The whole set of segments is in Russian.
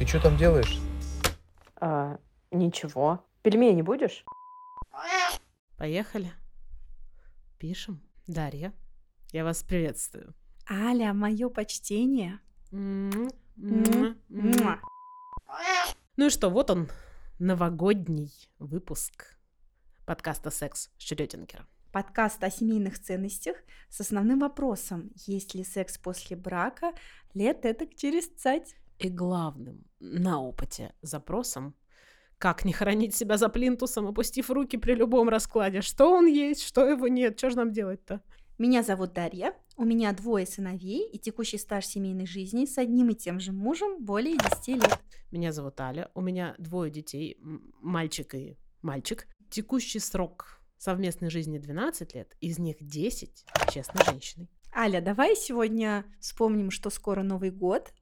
Ты что там делаешь? А, ничего. Пельмени будешь? Поехали. Пишем. Дарья, я вас приветствую. Аля, мое почтение. Ну и что, вот он, новогодний выпуск подкаста «Секс Шрёдингера». Подкаст о семейных ценностях с основным вопросом, есть ли секс после брака лет это через цать. И главным на опыте запросом, как не хоронить себя за плинтусом, опустив руки при любом раскладе. Что он есть, что его нет, что же нам делать-то? Меня зовут Дарья, у меня двое сыновей и текущий стаж семейной жизни с одним и тем же мужем более 10 лет. Меня зовут Аля, у меня двое детей, мальчик и мальчик. Текущий срок совместной жизни 12 лет, из них 10 честной женщиной. Аля, давай сегодня вспомним, что скоро Новый год.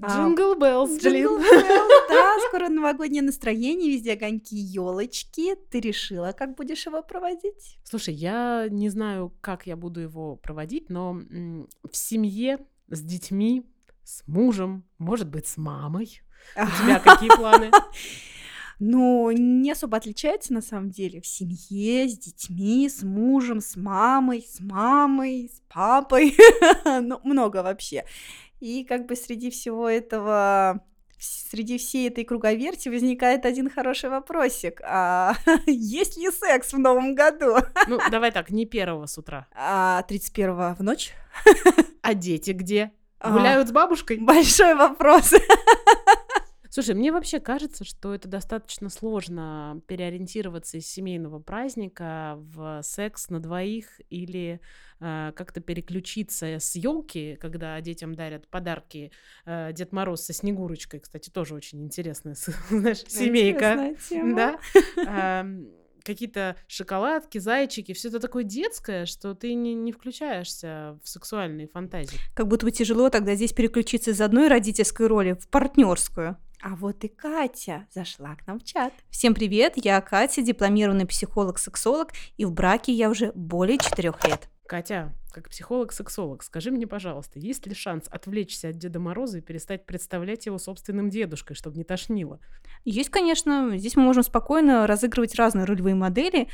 А, jingle bells, jingle да, скоро новогоднее настроение, везде огоньки, елочки. Ты решила, как будешь его проводить? Слушай, я не знаю, как я буду его проводить, но в семье с детьми, с мужем, может быть, с мамой. У тебя какие планы? Ну, не особо отличается на самом деле. В семье, с детьми, с мужем, с мамой, с мамой, с папой. Ну, много вообще. И как бы среди всего этого, среди всей этой круговерти возникает один хороший вопросик. А есть ли секс в новом году? Ну, давай так, не первого с утра. А 31 в ночь? А дети где? А. Гуляют с бабушкой? Большой вопрос. Слушай, мне вообще кажется, что это достаточно сложно переориентироваться из семейного праздника в секс на двоих или э, как-то переключиться с елки, когда детям дарят подарки. Э, Дед Мороз со Снегурочкой, кстати, тоже очень интересная, знаешь, семейка. Интересная тема. Да. Ам, Какие-то шоколадки, зайчики, все это такое детское, что ты не, не включаешься в сексуальные фантазии. Как будто бы тяжело тогда здесь переключиться из одной родительской роли в партнерскую. А вот и Катя зашла к нам в чат. Всем привет, я Катя, дипломированный психолог-сексолог, и в браке я уже более четырех лет. Катя, как психолог-сексолог, скажи мне, пожалуйста, есть ли шанс отвлечься от Деда Мороза и перестать представлять его собственным дедушкой, чтобы не тошнило? Есть, конечно, здесь мы можем спокойно разыгрывать разные ролевые модели,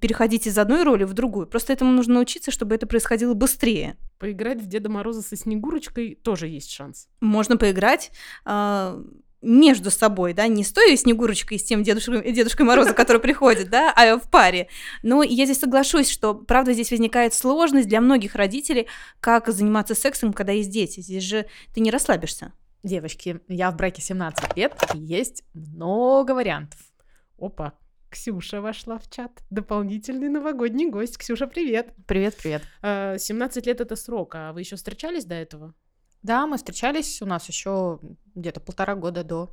переходить из одной роли в другую. Просто этому нужно научиться, чтобы это происходило быстрее. Поиграть в Деда Мороза со Снегурочкой тоже есть шанс. Можно поиграть а, между собой, да, не стоя Снегурочкой с тем дедушкой, дедушкой Мороза, который приходит, да, а в паре. Но я здесь соглашусь, что, правда, здесь возникает сложность для многих родителей, как заниматься сексом, когда есть дети. Здесь же ты не расслабишься. Девочки, я в браке 17 лет, и есть много вариантов. Опа, Ксюша вошла в чат. Дополнительный новогодний гость. Ксюша, привет. Привет-привет. А, 17 лет это срок, а вы еще встречались до этого? Да, мы встречались, у нас еще где-то полтора года до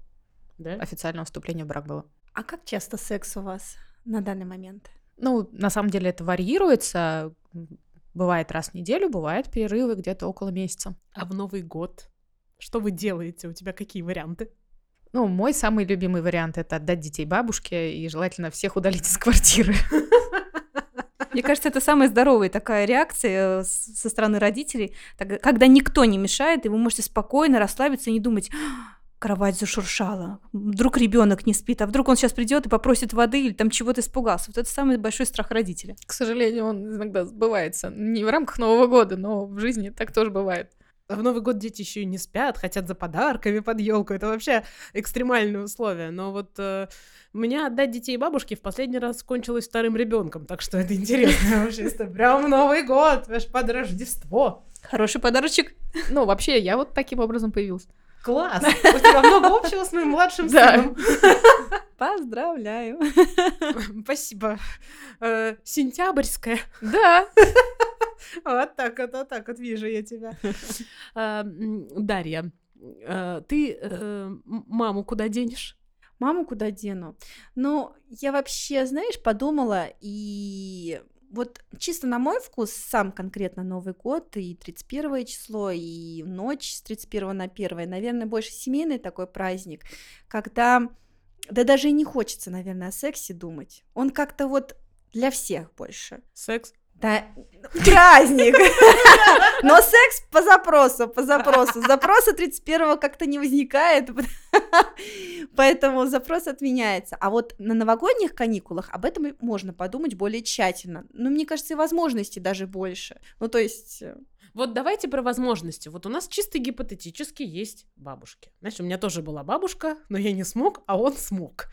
Да? официального вступления в брак было. А как часто секс у вас на данный момент? Ну, на самом деле это варьируется. Бывает раз в неделю, бывает перерывы где-то около месяца. А в Новый год? Что вы делаете? У тебя какие варианты? Ну, мой самый любимый вариант — это отдать детей бабушке и желательно всех удалить из квартиры. Мне кажется, это самая здоровая такая реакция э, со стороны родителей, когда никто не мешает, и вы можете спокойно расслабиться и не думать, «А, кровать зашуршала, вдруг ребенок не спит, а вдруг он сейчас придет и попросит воды или там чего-то испугался. Вот это самый большой страх родителя. К сожалению, он иногда сбывается. Не в рамках Нового года, но в жизни так тоже бывает. В Новый год дети еще и не спят, хотят за подарками под елку. Это вообще экстремальные условия. Но вот э, меня отдать детей бабушке в последний раз кончилось вторым ребенком, так что это интересно вообще. Прям Новый год, аж под Рождество. Хороший подарочек. Ну, вообще, я вот таким образом появилась. Класс! У тебя много общего с моим младшим сыном. Поздравляю. Спасибо. Э, Сентябрьская. Да. Вот так вот, вот так вот вижу я тебя. М, Дарья, э, ты э, маму куда денешь? Маму куда дену? Ну, я вообще, знаешь, подумала, и вот чисто на мой вкус, сам конкретно Новый год, и 31 число, и ночь с 31 на 1, наверное, больше семейный такой праздник, когда, да даже и не хочется, наверное, о сексе думать. Он как-то вот для всех больше. Секс Да, праздник. Но секс по запросу, по запросу. Запроса 31-го как-то не возникает, поэтому запрос отменяется. А вот на новогодних каникулах об этом можно подумать более тщательно. Ну, мне кажется, и возможностей даже больше. Ну, то есть... э, Вот давайте про возможности. Вот у нас чисто гипотетически есть бабушки. Знаешь, у меня тоже была бабушка, но я не смог, а он смог.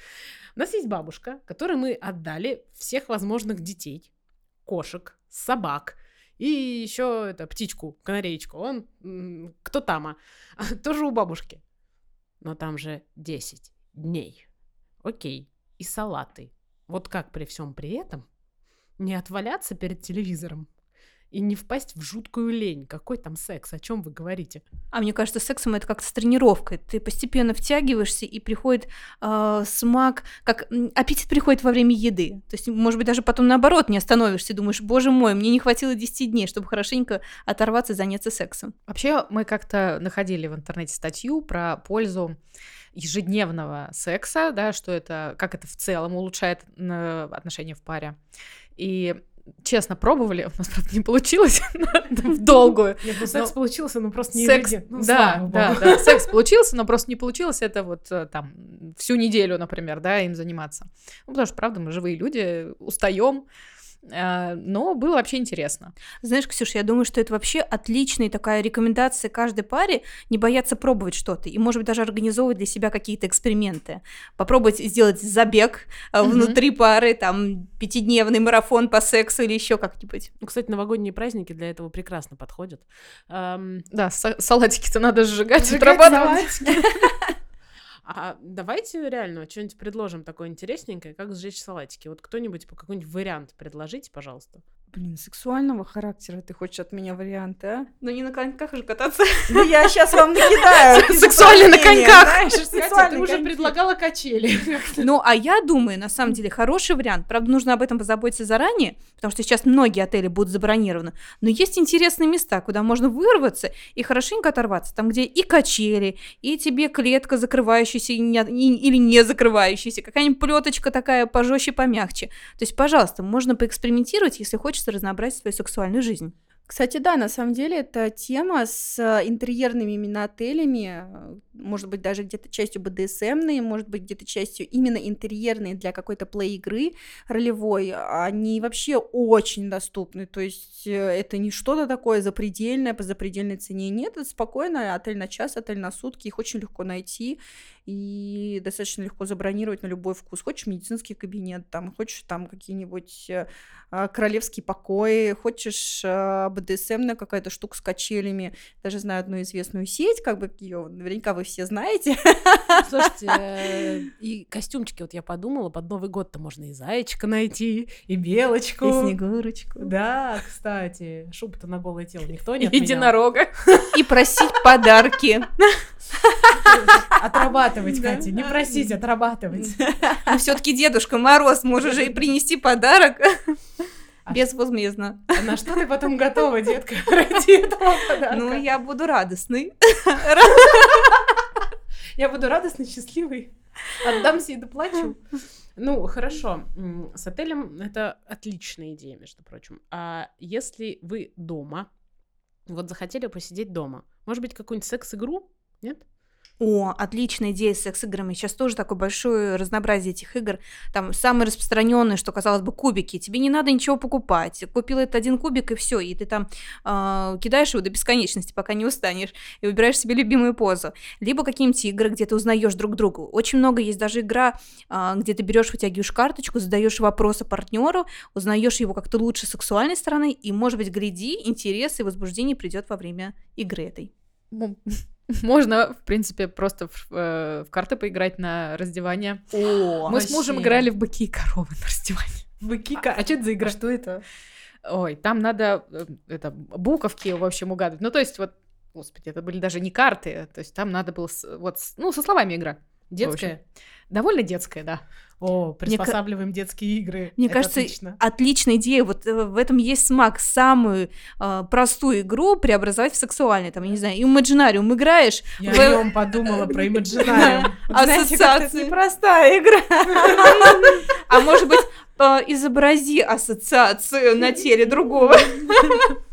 У нас есть бабушка, которой мы отдали всех возможных детей, кошек, собак и еще это птичку, канареечку. Он кто тама, тоже у бабушки. Но там же 10 дней. Окей. И салаты. Вот как при всем при этом не отваляться перед телевизором и не впасть в жуткую лень. Какой там секс? О чем вы говорите? А мне кажется, сексом это как с тренировкой. Ты постепенно втягиваешься, и приходит э, смак, как аппетит приходит во время еды. То есть, может быть, даже потом наоборот не остановишься думаешь, боже мой, мне не хватило 10 дней, чтобы хорошенько оторваться и заняться сексом. Вообще, мы как-то находили в интернете статью про пользу ежедневного секса, да, что это, как это в целом улучшает э, отношения в паре. И честно пробовали, у нас, правда, не получилось в долгую. Нет, ну секс Но получился, но просто не Секс. Ну, да, да, да, секс получился, но просто не получилось это вот э, там всю неделю, например, да, им заниматься. Ну, потому что, правда, мы живые люди, устаем, но было вообще интересно. Знаешь, Ксюша, я думаю, что это вообще отличная такая рекомендация каждой паре не бояться пробовать что-то и, может быть, даже организовывать для себя какие-то эксперименты. Попробовать сделать забег э, Мгм. внутри пары, там, пятидневный марафон по сексу или еще как-нибудь. Ну, кстати, новогодние праздники для этого прекрасно подходят. Ам, Да, са- салатики-то надо сжигать, Сжигать отрабатывать. А давайте реально что-нибудь предложим такое интересненькое, как сжечь салатики. Вот кто-нибудь по какой-нибудь вариант предложите, пожалуйста. Блин, сексуального характера ты хочешь от меня варианты, а? Ну не на коньках же кататься. Да я сейчас вам накидаю. Сексуально на коньках. Катя, ты уже предлагала качели. Ну, а я думаю, на самом деле, хороший вариант. Правда, нужно об этом позаботиться заранее, потому что сейчас многие отели будут забронированы. Но есть интересные места, куда можно вырваться и хорошенько оторваться. Там, где и качели, и тебе клетка закрывающаяся или не закрывающаяся, какая-нибудь плеточка такая пожестче, помягче. То есть, пожалуйста, можно поэкспериментировать, если хочется разнообразить свою сексуальную жизнь. Кстати, да, на самом деле это тема с интерьерными именно отелями, может быть, даже где-то частью БДСМные, может быть, где-то частью именно интерьерные для какой-то плей-игры ролевой, они вообще очень доступны, то есть э, это не что-то такое запредельное, по запредельной цене, нет, это спокойно, отель на час, отель на сутки, их очень легко найти, и достаточно легко забронировать на любой вкус. Хочешь медицинский кабинет, там, хочешь там какие-нибудь э, а, королевские покои, хочешь а, БДСМная какая-то штука с качелями. Даже знаю одну известную сеть, как бы ее наверняка вы все знаете. Слушайте, э, и костюмчики, вот я подумала, под Новый год-то можно и зайчика найти, и белочку. И снегурочку. Да, кстати, шубу-то на голое тело никто не отменял. Единорога. И просить подарки. Отрабатывать. Катя, не просить, отрабатывать. Но все-таки Дедушка Мороз, можешь же и принести подарок А безвозмездно. А на что ты потом готова, детка, ради этого подарка? Ну, я буду радостной. Я буду радостной, счастливой. Отдамся и доплачу. Ну, хорошо. С отелем это отличная идея, между прочим. А если вы дома, вот захотели посидеть дома, может быть, какую-нибудь секс-игру? Нет? О, отличная идея с секс-играми. Сейчас тоже такое большое разнообразие этих игр. Там самые распространенные, что казалось бы, кубики. Тебе не надо ничего покупать. Купил этот один кубик и все, и ты там а, кидаешь его до бесконечности, пока не устанешь, и выбираешь себе любимую позу. Либо какие-нибудь игры, где ты узнаешь друг друга. Очень много есть даже игра, а, где ты берешь, вытягиваешь карточку, задаешь вопросы партнеру, узнаешь его как-то лучше сексуальной стороны, и, может быть, гляди, интерес и возбуждение придет во время игры этой. Можно, в принципе, просто в, э, в карты поиграть на раздевание. О, Мы с мужем вообще. играли в быки и коровы на раздевание. Быки, а что это за игра? что это? Ой, там надо э, это буковки, в общем, угадывать. Ну, то есть вот, господи, это были даже не карты, то есть там надо было с- вот, ну, со словами игра. Детская? Довольно детская, да. О, Мне приспосабливаем детские игры. Мне Это кажется, отлично. отличная идея. Вот э, в этом есть смак. Самую э, простую игру преобразовать в сексуальную. Там, я не знаю, Imaginarium играешь, Я в- о нем подумала про это Ассоциации. непростая игра. а может быть, э, изобрази ассоциацию на теле другого.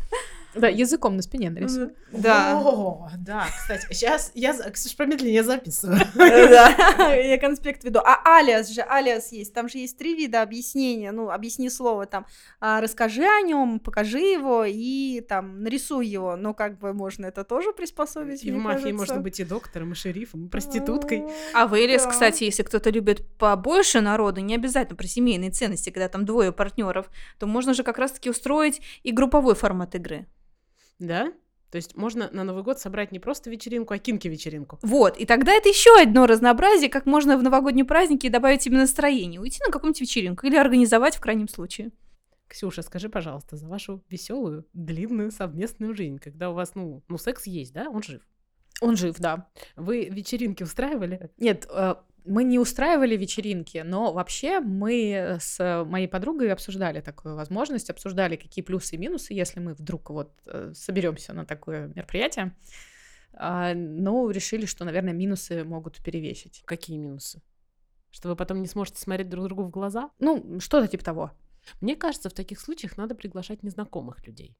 Да, языком на спине нарисуй. Да. О, да, кстати, сейчас я, за- Ксюш, промедленнее, я записываю. Да, я конспект веду. А алиас же, алиас есть. Там же есть три вида объяснения. Ну, объясни слово там. а, расскажи о нем, покажи его и там нарисуй его. Но как бы можно это тоже приспособить, И в мафии можно быть и доктором, и шерифом, и проституткой. А в Элис, кстати, если кто-то любит побольше народу, не обязательно про семейные ценности, когда там двое партнеров, то можно же как раз-таки устроить и групповой формат игры. Да? То есть можно на Новый год собрать не просто вечеринку, а кинки-вечеринку. Вот, и тогда это еще одно разнообразие, как можно в новогодние праздники добавить себе настроение, уйти на какую-нибудь вечеринку или организовать в крайнем случае. Ксюша, скажи, пожалуйста, за вашу веселую, длинную совместную жизнь, когда у вас, ну, ну, секс есть, да? Он жив. Он жив, да. Вы вечеринки устраивали? Нет, э, мы не устраивали вечеринки, но вообще мы с моей подругой обсуждали такую возможность, обсуждали, какие плюсы и минусы, если мы вдруг вот соберемся на такое мероприятие. А, Ну, решили, что, наверное, минусы могут перевесить. Какие минусы? Что вы потом не сможете смотреть друг другу в глаза? Ну, что-то типа того. Мне кажется, в таких случаях надо приглашать незнакомых людей.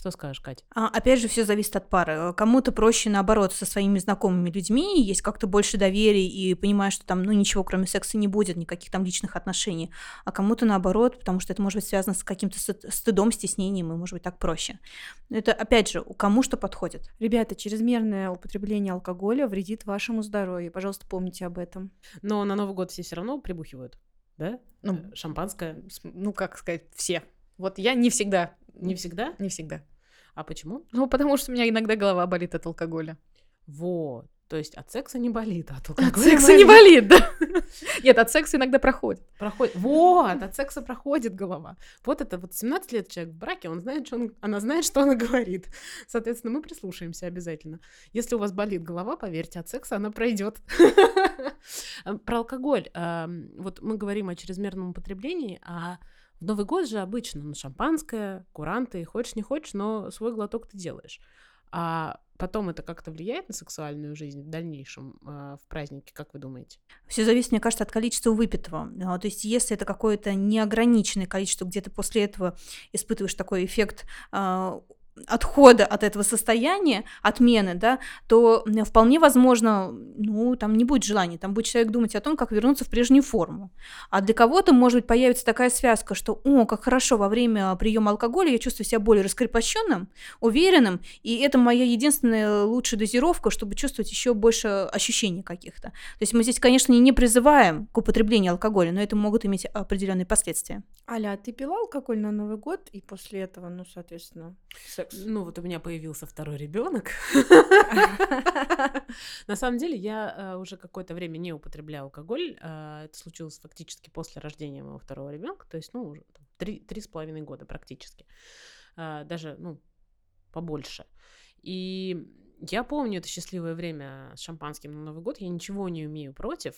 Что скажешь, Катя? А, опять же, все зависит от пары. Кому-то проще, наоборот, со своими знакомыми людьми, есть как-то больше доверия и понимаешь, что там, ну, ничего кроме секса не будет, никаких там личных отношений. А кому-то наоборот, потому что это может быть связано с каким-то ст- стыдом, стеснением, и может быть так проще. Но Это, опять же, кому что подходит. Ребята, чрезмерное употребление алкоголя вредит вашему здоровью. Пожалуйста, помните об этом. Но на Новый год все все равно прибухивают, да? Ну, Э, Шампанское ну, как сказать, все. Вот я не всегда. не всегда? Не всегда. А почему? Ну, потому что у меня иногда голова болит от алкоголя. Вот. То есть от секса не болит, а от От алкоголя секса не болит, да. Нет, от секса иногда проходит. Проходит. Вот, от секса проходит голова. Вот это вот 17 лет человек в браке, он знает, что он, она знает, что она говорит. Соответственно, мы прислушаемся обязательно. Если у вас болит голова, поверьте, от секса она пройдет. Про алкоголь. Вот мы говорим о чрезмерном употреблении, а в Новый год же обычно ну, шампанское, куранты, хочешь не хочешь, но свой глоток ты делаешь. А потом это как-то влияет на сексуальную жизнь в дальнейшем а, в празднике, как вы думаете? Все зависит, мне кажется, от количества выпитого. А, То есть, если это какое-то неограниченное количество, где ты после этого испытываешь такой эффект а, отхода от этого состояния, отмены, да, то вполне возможно, ну, там не будет желания, там будет человек думать о том, как вернуться в прежнюю форму. А для кого-то, может быть, появится такая связка, что, о, как хорошо, во время приема алкоголя я чувствую себя более раскрепощенным, уверенным, и это моя единственная лучшая дозировка, чтобы чувствовать еще больше ощущений каких-то. То есть мы здесь, конечно, не призываем к употреблению алкоголя, но это могут иметь определенные последствия. Аля, а ты пила алкоголь на Новый год и после этого, ну, соответственно? Ну, вот у меня появился второй ребенок. На самом деле, я э, уже какое-то время не употребляю алкоголь. Э, Это случилось фактически после рождения моего второго ребенка, то есть, ну, уже три с половиной года практически. Э, Даже, ну, побольше. И я помню это счастливое время с шампанским на Новый год. Я ничего не умею против.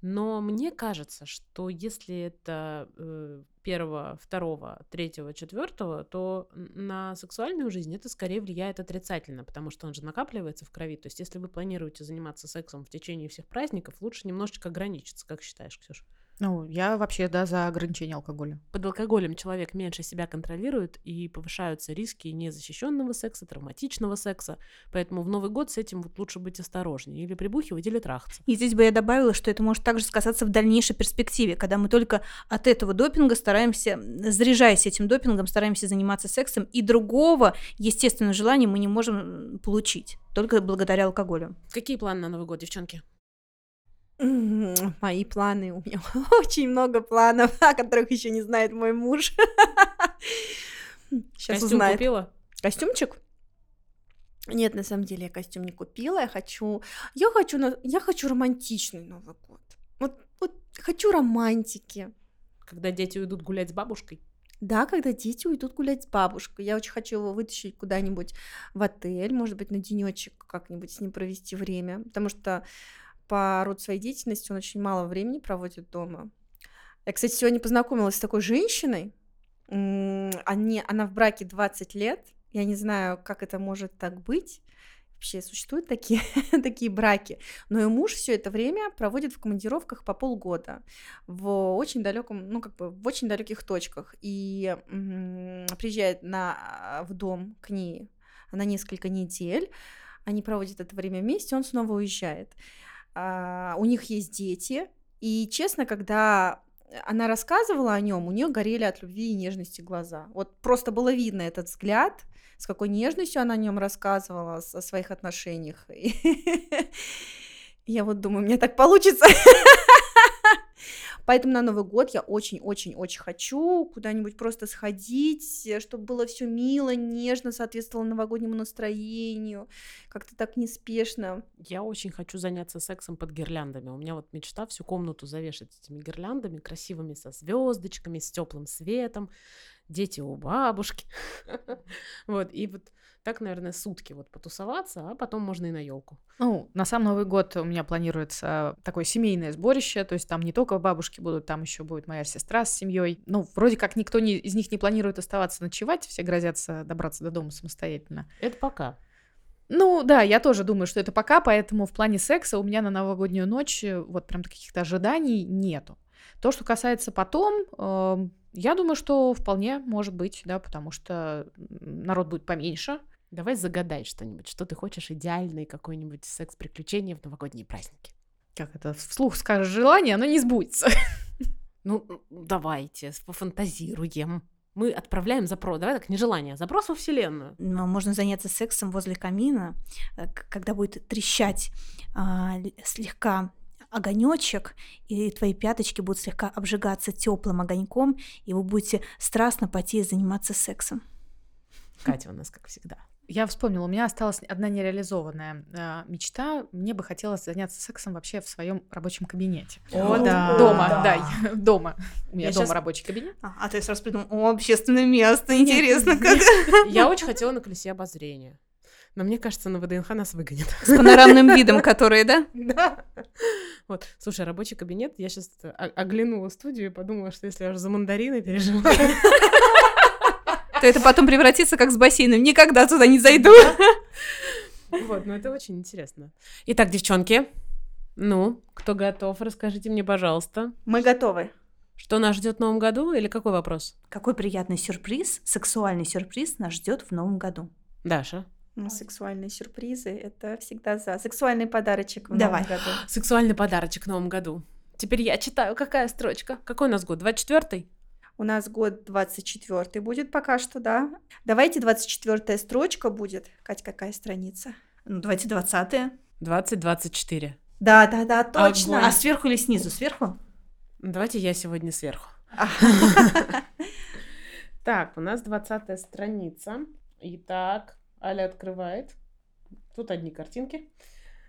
Но мне кажется, что если это э, первого, второго, третьего, четвертого, то на сексуальную жизнь это скорее влияет отрицательно, потому что он же накапливается в крови. То есть, если вы планируете заниматься сексом в течение всех праздников, лучше немножечко ограничиться. Как считаешь, Ксюша? Ну, я вообще, да, за ограничение алкоголя. Под алкоголем человек меньше себя контролирует и повышаются риски незащищенного секса, травматичного секса. Поэтому в Новый год с этим вот лучше быть осторожнее. Или прибухивать, или трахаться. И здесь бы я добавила, что это может также сказаться в дальнейшей перспективе, когда мы только от этого допинга стараемся, заряжаясь этим допингом, стараемся заниматься сексом, и другого, естественно, желания мы не можем получить, только благодаря алкоголю. Какие планы на Новый год, девчонки? Мои планы, у меня очень много планов, о которых еще не знает мой муж. Сейчас Костюм узнает. купила? Костюмчик? Нет, на самом деле я костюм не купила. Я хочу, я хочу, я хочу романтичный Новый год. Вот, вот хочу романтики. Когда дети уйдут гулять с бабушкой? Да, когда дети уйдут гулять с бабушкой. Я очень хочу его вытащить куда-нибудь в отель, может быть, на денечек как-нибудь с ним провести время, потому что по роду своей деятельности он очень мало времени проводит дома. Я, кстати, сегодня познакомилась с такой женщиной. М, Они, она в браке 20 лет. Я не знаю, как это может так быть. вообще существуют такие, такие браки. Но и муж все это время проводит в командировках по полгода в очень далеком, ну как бы в очень далеких точках и м, приезжает на в дом к ней на несколько недель. Они проводят это время вместе, он снова уезжает. А, у них есть дети, и честно, когда она рассказывала о нем, у нее горели от любви и нежности глаза. Вот просто было видно этот взгляд, с какой нежностью она о нем рассказывала, о своих отношениях. Я вот думаю, мне так получится. Поэтому на Новый год я очень-очень-очень хочу куда-нибудь просто сходить, э, чтобы было все мило, нежно, соответствовало новогоднему настроению, как-то так неспешно. Я очень хочу заняться сексом под гирляндами. У меня вот мечта всю комнату завешать этими гирляндами красивыми со звездочками, с теплым светом. Дети у бабушки. Вот, и вот так, наверное, сутки вот потусоваться, а потом можно и на елку. Ну, на сам Новый год у меня планируется такое семейное сборище, то есть там не только бабушки будут, там еще будет моя сестра с семьей. Ну, вроде как никто не, из них не планирует оставаться ночевать, все грозятся добраться до дома самостоятельно. Это пока. Ну, да, я тоже думаю, что это пока, поэтому в плане секса у меня на новогоднюю ночь э, вот прям каких-то ожиданий нету. То, что касается потом, э, я думаю, что вполне может быть, да, потому что народ будет поменьше, Давай загадай что-нибудь, что ты хочешь идеальный какой-нибудь секс-приключение в новогодние праздники. Как это, вслух скажешь желание, оно не сбудется. Ну, давайте, пофантазируем. Мы отправляем запрос, давай так, не желание, запрос во Вселенную. Но можно заняться сексом возле камина, э, когда будет трещать а, слегка огонечек, и твои пяточки будут слегка обжигаться теплым огоньком, и вы будете страстно пойти и заниматься сексом. Катя у нас, как всегда. Я вспомнила, у меня осталась одна нереализованная э, мечта. Мне бы хотелось заняться сексом вообще в своем рабочем кабинете. О, да. Дома, да, дома. У меня Я дома щас- рабочий кабинет. А, а ты сразу придумал, о, общественное место, интересно, как Я очень хотела на колесе обозрения. Но мне кажется, на ВДНХ нас выгонят. с панорамным видом, которые, да? Да. Вот, слушай, рабочий кабинет, я сейчас оглянула студию и подумала, что если я уже за мандарины переживаю, То это потом превратится как с бассейном. Никогда туда не зайду. Вот, ну это очень интересно. Итак, девчонки, ну, кто готов, расскажите мне, пожалуйста, Мы готовы. что нас ждет в новом году или какой вопрос? Какой приятный сюрприз, сексуальный сюрприз нас ждет в новом году. Даша. Ну, Сексуальные сюрпризы — это всегда за. Сексуальный подарочек в Давай. новом году. Сексуальный подарочек в новом году. Теперь я читаю, какая строчка. Какой у нас год? 24-й? У нас год 24 будет пока что, да. Давайте 24 строчка будет. Кать, какая страница? Ну, давайте двадцатые. 20-24. Да, да, да, точно. Огонь. А сверху или снизу? Сверху? Давайте я сегодня сверху. Так, у нас 20 страница. Итак, Аля открывает. Тут одни картинки.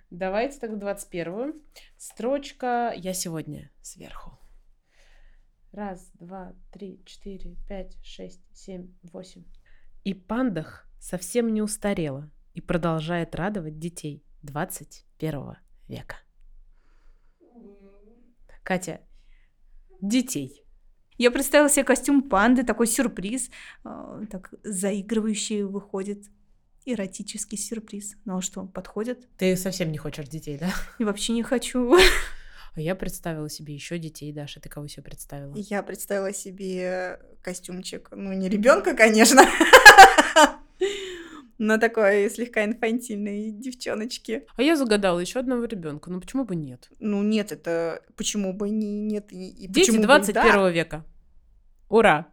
Давайте тогда 21-ю. Строчка «Я сегодня» сверху. Раз, два, три, четыре, пять, шесть, семь, восемь. И пандах совсем не устарела и продолжает радовать детей 21 века. Катя, детей. Я представила себе костюм панды, такой сюрприз, а, так заигрывающий выходит. Эротический сюрприз. Ну а что, подходит? Ты совсем не хочешь детей, да? И вообще не хочу. А я представила себе еще детей, Даша. Ты кого себе представила? Я представила себе костюмчик, ну, не ребенка, конечно, но такой слегка инфантильной девчоночки. А я загадала еще одного ребенка. Ну почему бы нет? Ну, нет, это почему бы не нет и, и Дети почему бы и 21 да. века. Ура!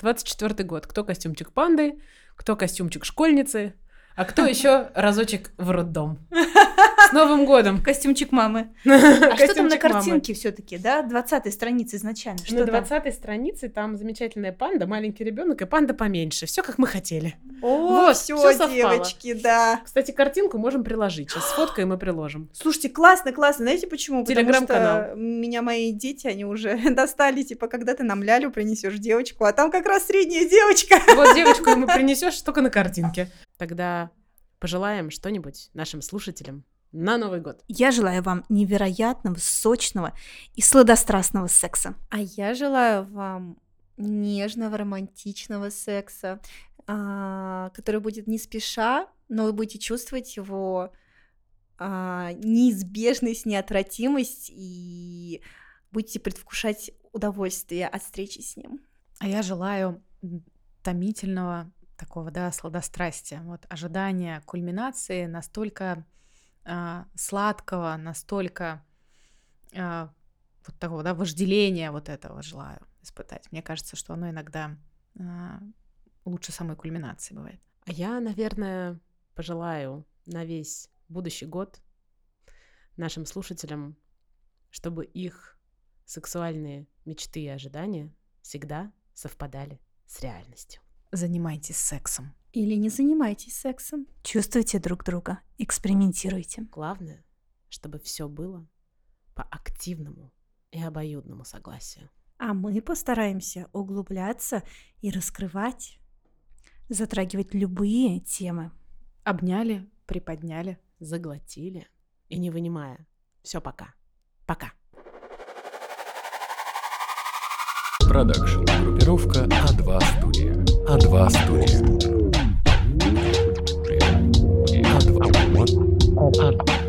24 год. Кто костюмчик панды, кто костюмчик школьницы, а кто еще разочек в роддом. Новым годом! Костюмчик мамы. А что там на картинке все-таки, да? 20 страница изначально. Что На там? 20 странице там замечательная панда, маленький ребенок и панда поменьше. Все как мы хотели. О, все, девочки, да. Кстати, картинку можем приложить. Сейчас сфоткаем и приложим. Слушайте, классно, классно. Знаете почему? Телеграм-канал. меня мои дети, они уже достали, типа, когда ты нам лялю принесешь девочку, а там как раз средняя девочка. Вот девочку ему принесешь только на картинке. Тогда пожелаем что-нибудь нашим слушателям на Новый год. Я желаю вам невероятного, сочного и сладострастного секса. А я желаю вам нежного, романтичного секса, а, который будет не спеша, но вы будете чувствовать его а, неизбежность, неотвратимость и будете предвкушать удовольствие от встречи с ним. А я желаю томительного такого, да, сладострастия, вот ожидания кульминации настолько а, сладкого, настолько а, вот такого, да, вожделения вот этого желаю испытать. Мне кажется, что оно иногда а, лучше самой кульминации бывает. А я, наверное, пожелаю на весь будущий год нашим слушателям, чтобы их сексуальные мечты и ожидания всегда совпадали с реальностью. Занимайтесь сексом. Или не занимайтесь сексом. Чувствуйте друг друга, экспериментируйте. Главное, чтобы все было по активному и обоюдному согласию. А мы постараемся углубляться и раскрывать. Затрагивать любые темы. Обняли, приподняли. Заглотили и не вынимая. Все пока. Пока. Продакшн. Группировка А2 студия. А2 студия. А2. А2.